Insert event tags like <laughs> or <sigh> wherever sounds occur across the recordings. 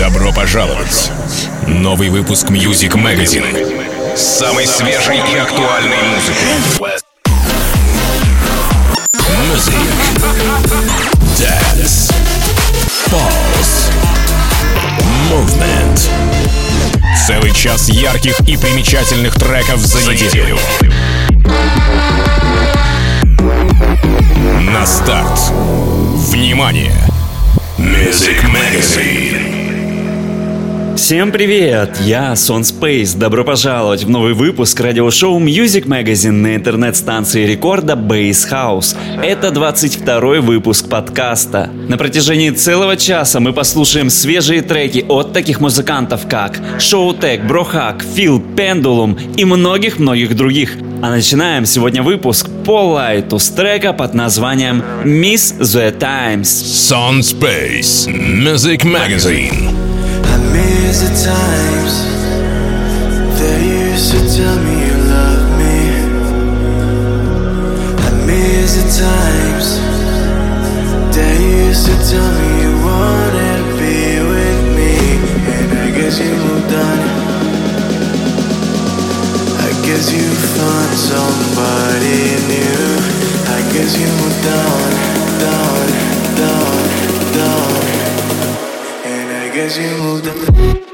Добро пожаловать! Новый выпуск Music Magazine самой свежей и актуальной музыкой. Music, Dance, Pulse, Movement. Целый час ярких и примечательных треков за неделю. На старт. Внимание! Music Magazine. Всем привет! Я Сон Space. Добро пожаловать в новый выпуск радиошоу Music Magazine на интернет-станции рекорда Base House. Это 22 выпуск подкаста. На протяжении целого часа мы послушаем свежие треки от таких музыкантов, как Showtek, Брохак, Фил, Pendulum и многих-многих других. А начинаем сегодня выпуск по лайту с трека под названием Miss the Times. Sun Space Music Magazine. I miss times that you used to tell me you love me. I miss times that you used to tell me you wanted to be with me. And I guess you moved on. I guess you found somebody new. I guess you moved on, down, down as you move the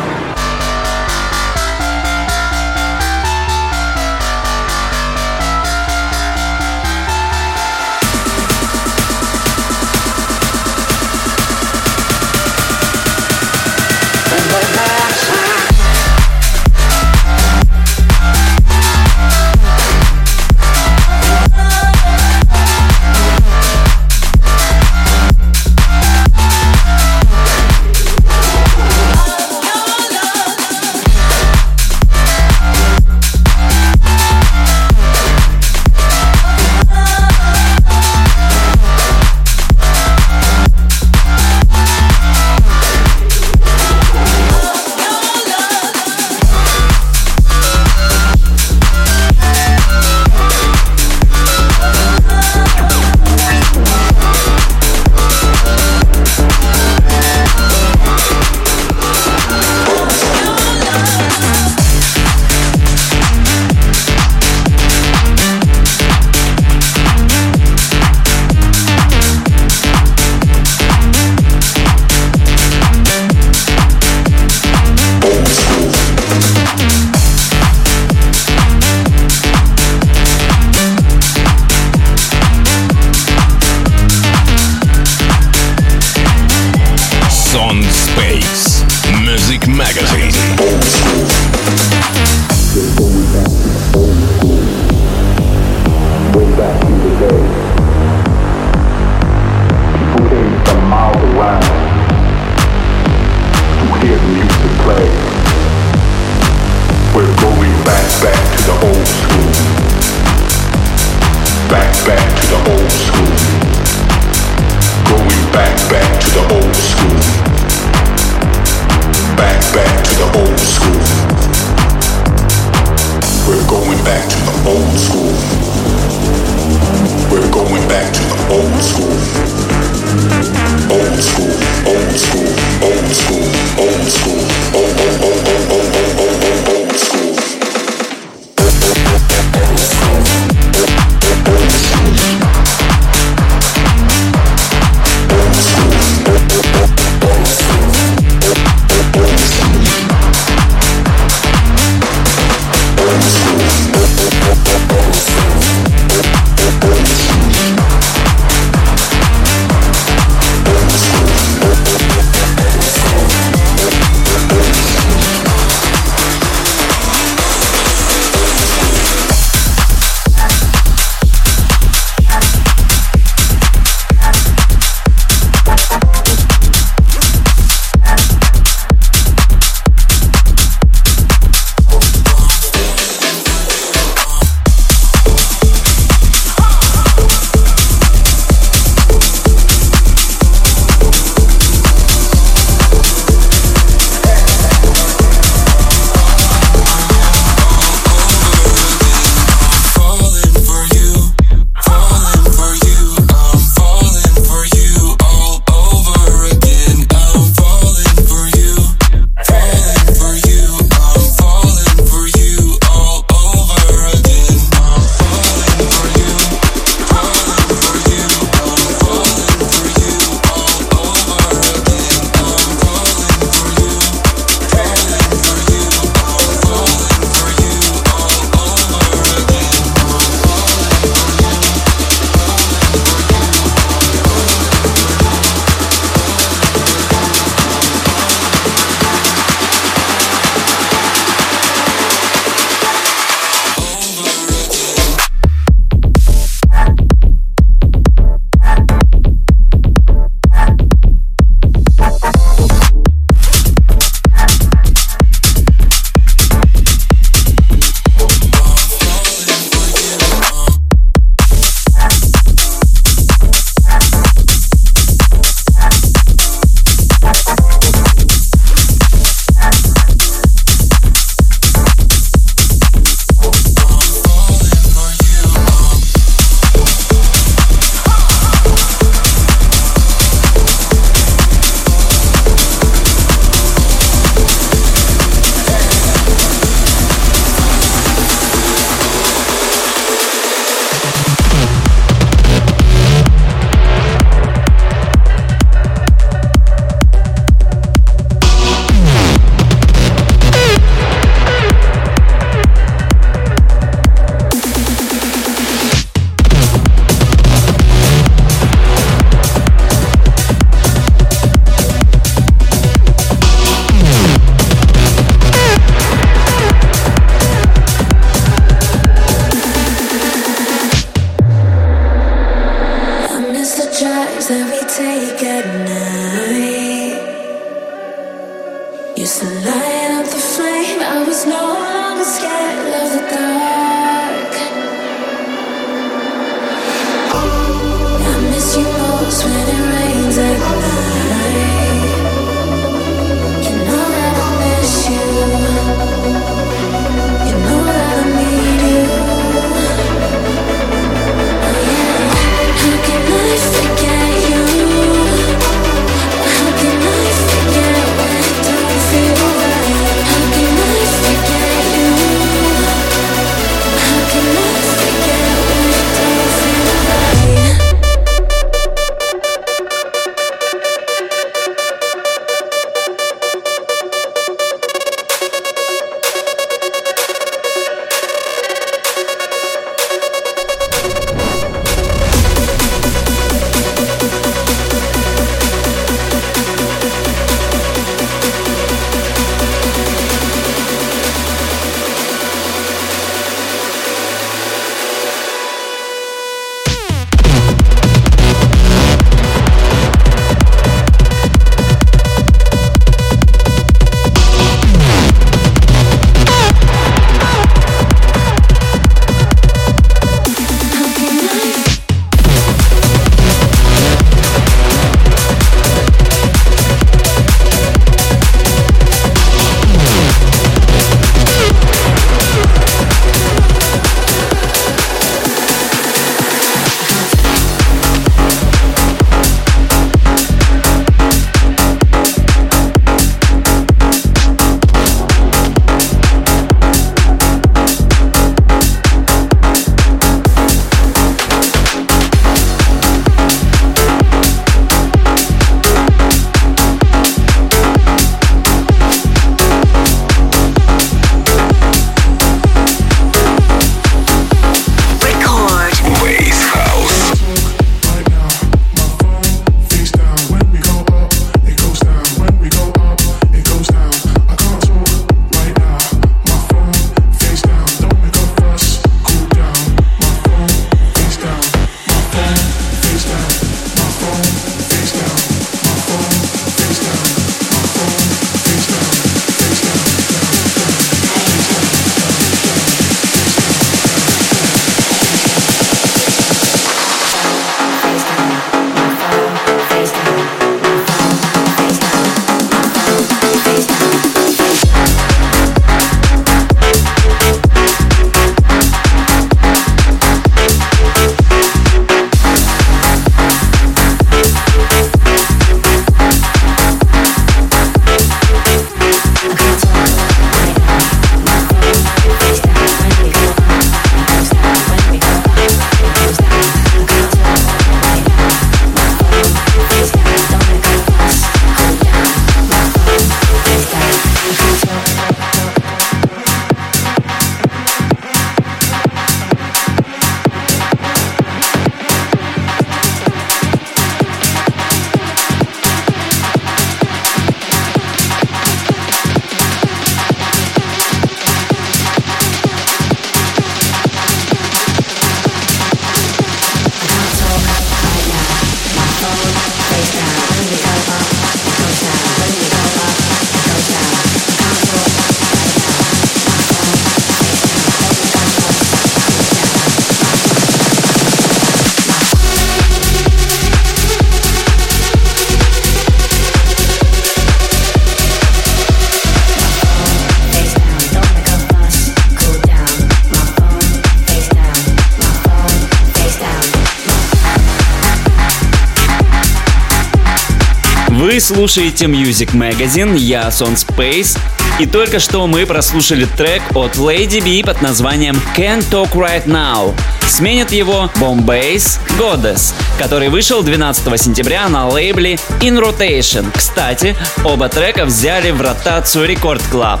слушаете Music Magazine, я Сон Space, и только что мы прослушали трек от Lady B под названием Can't Talk Right Now. Сменит его Bombay's Goddess, который вышел 12 сентября на лейбле In Rotation. Кстати, оба трека взяли в ротацию Record Club.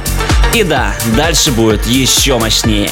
И да, дальше будет еще мощнее.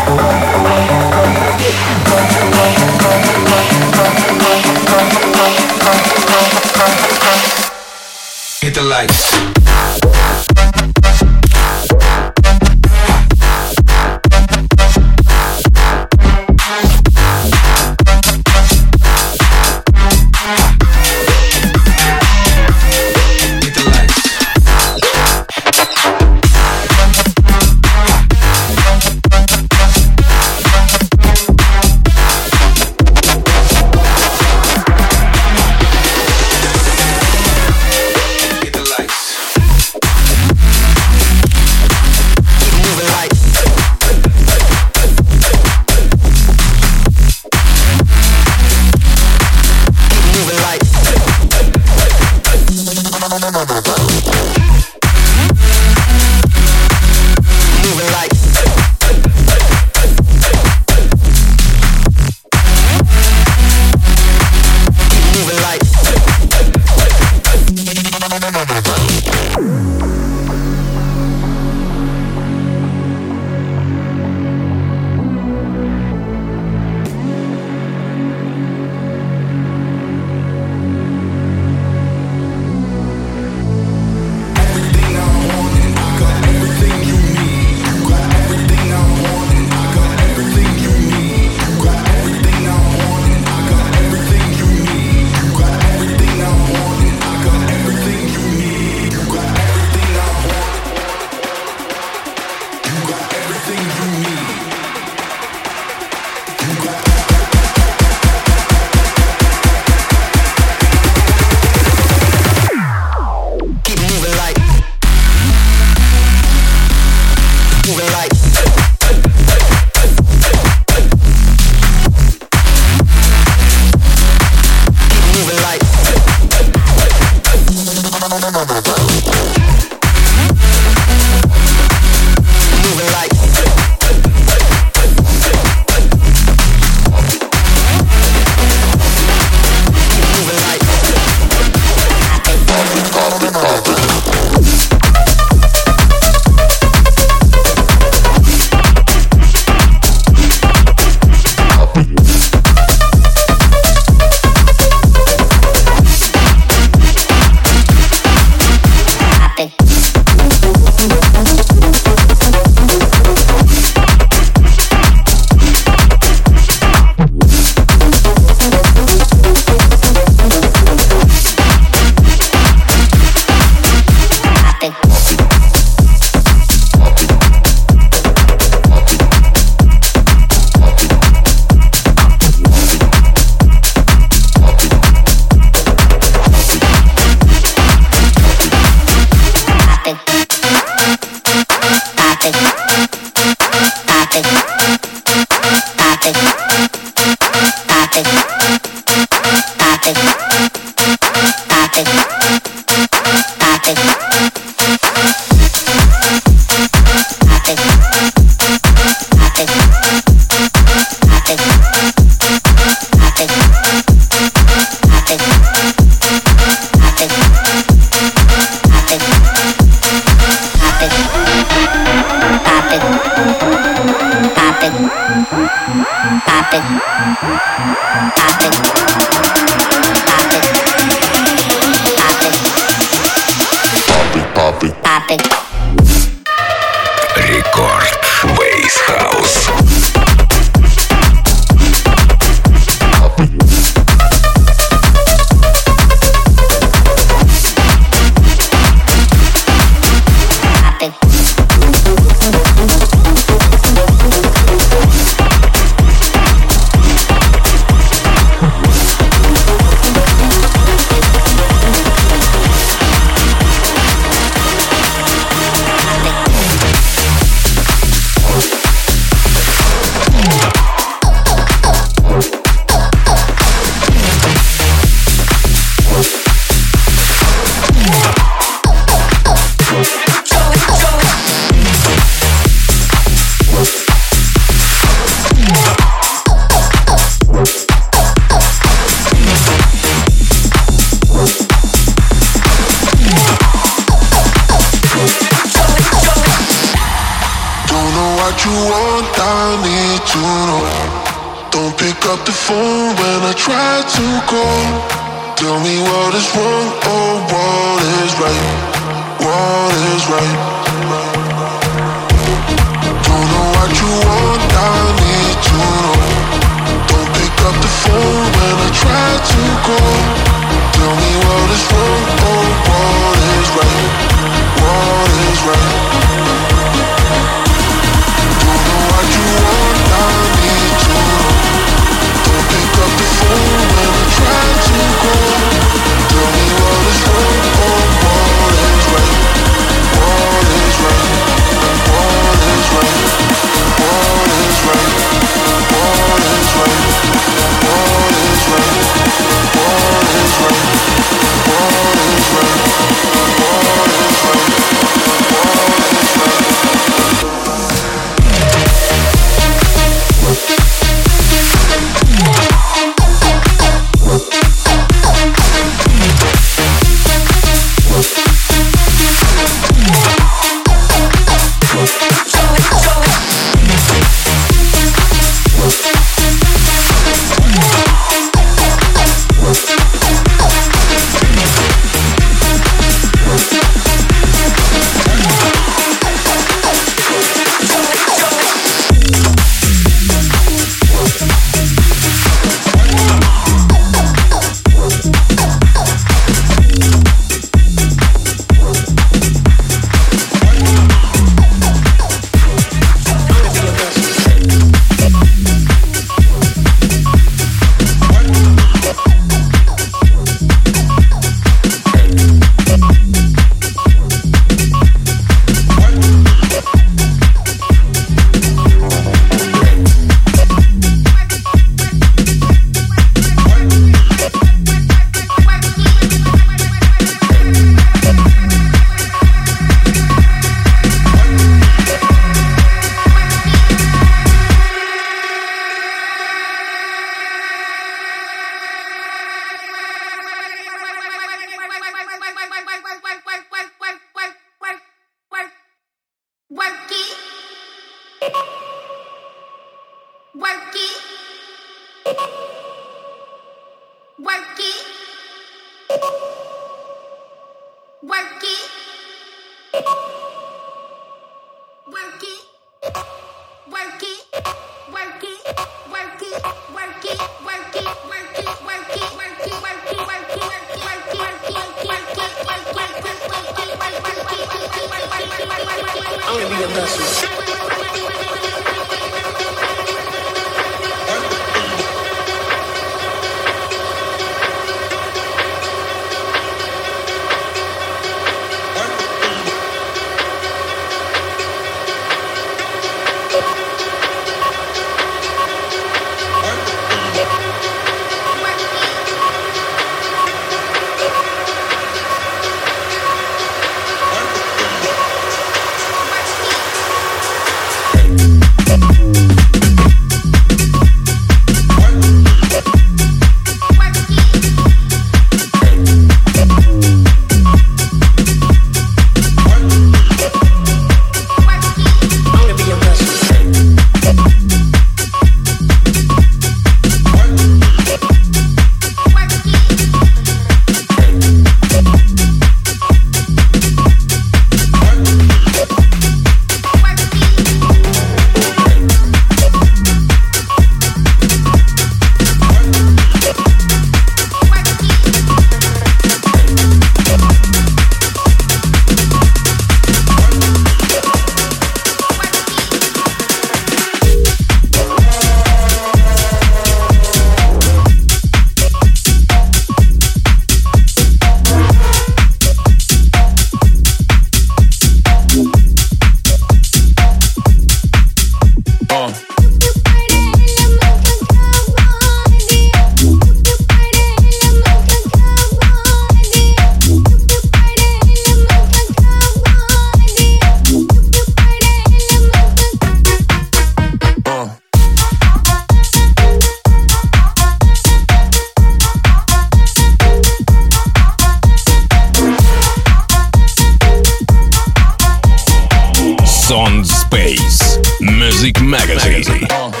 Space Music Magazine.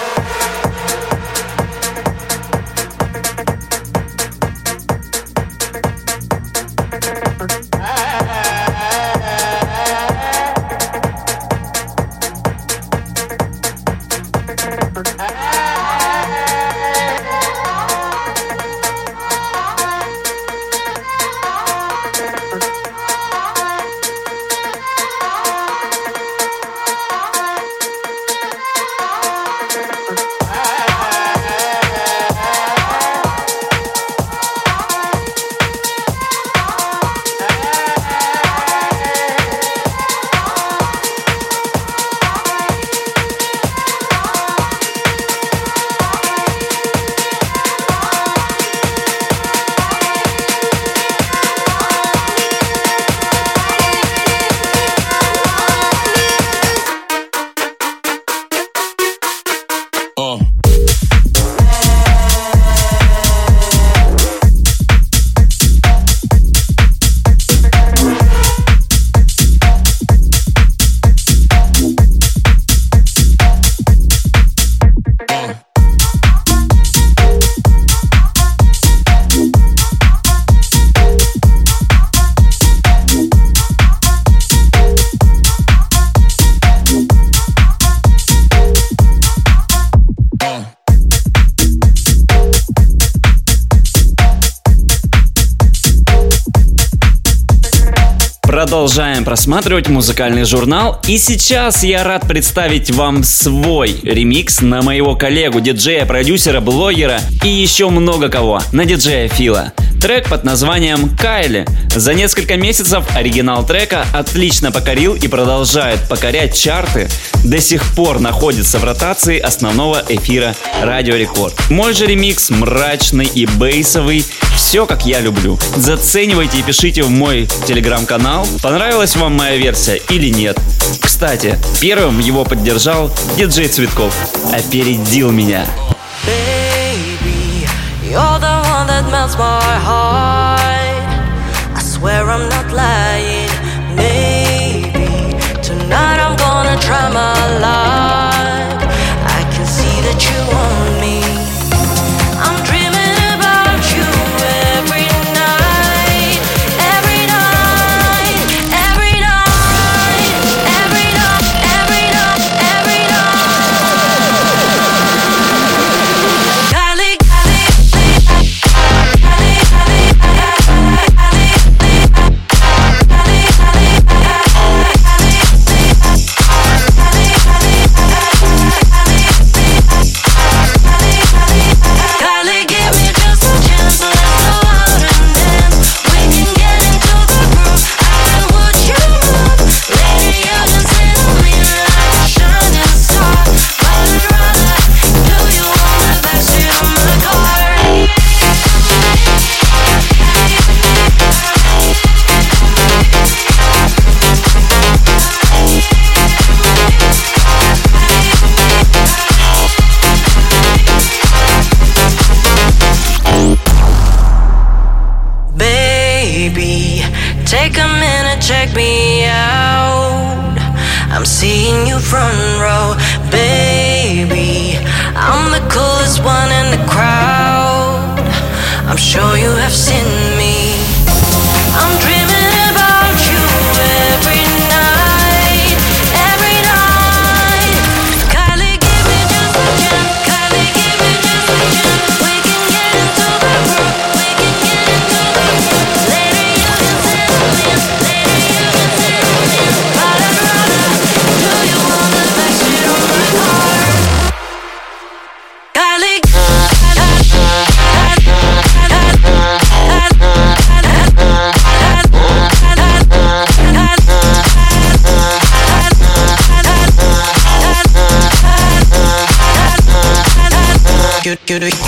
Продолжаем просматривать музыкальный журнал, и сейчас я рад представить вам свой ремикс на моего коллегу, диджея, продюсера, блогера и еще много кого, на диджея Фила. Трек под названием «Кайли». За несколько месяцев оригинал трека отлично покорил и продолжает покорять чарты, до сих пор находится в ротации основного эфира Радио Рекорд. Мой же ремикс мрачный и бейсовый, все как я люблю. Заценивайте и пишите в мой телеграм-канал, понравилась вам моя версия или нет. Кстати, первым его поддержал диджей Цветков. Опередил меня. Baby, you're the melts my heart. I swear I'm not lying. check me out. I'm seeing you front row, baby. I'm the coolest one in the crowd. I'm sure you have seen. You. do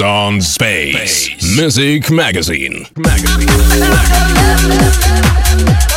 on Space, Space. Music Magazine. Magazine. <laughs>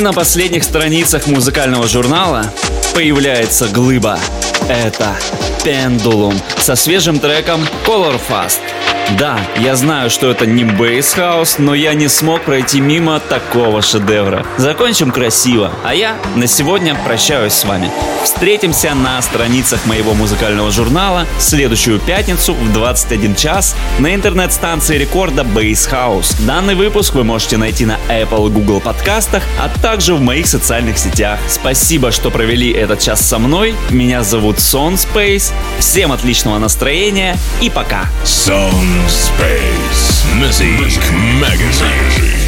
на последних страницах музыкального журнала появляется глыба. Это Pendulum со свежим треком Color Fast. Да, я знаю, что это не бейсхаус, но я не смог пройти мимо такого шедевра. Закончим красиво, а я на сегодня прощаюсь с вами. Встретимся на страницах моего музыкального журнала в следующую пятницу в 21 час на интернет-станции рекорда House. Данный выпуск вы можете найти на Apple и Google подкастах, а также в моих социальных сетях. Спасибо, что провели этот час со мной. Меня зовут Сон Space. Всем отличного настроения и пока. Sound Space Music Magazine.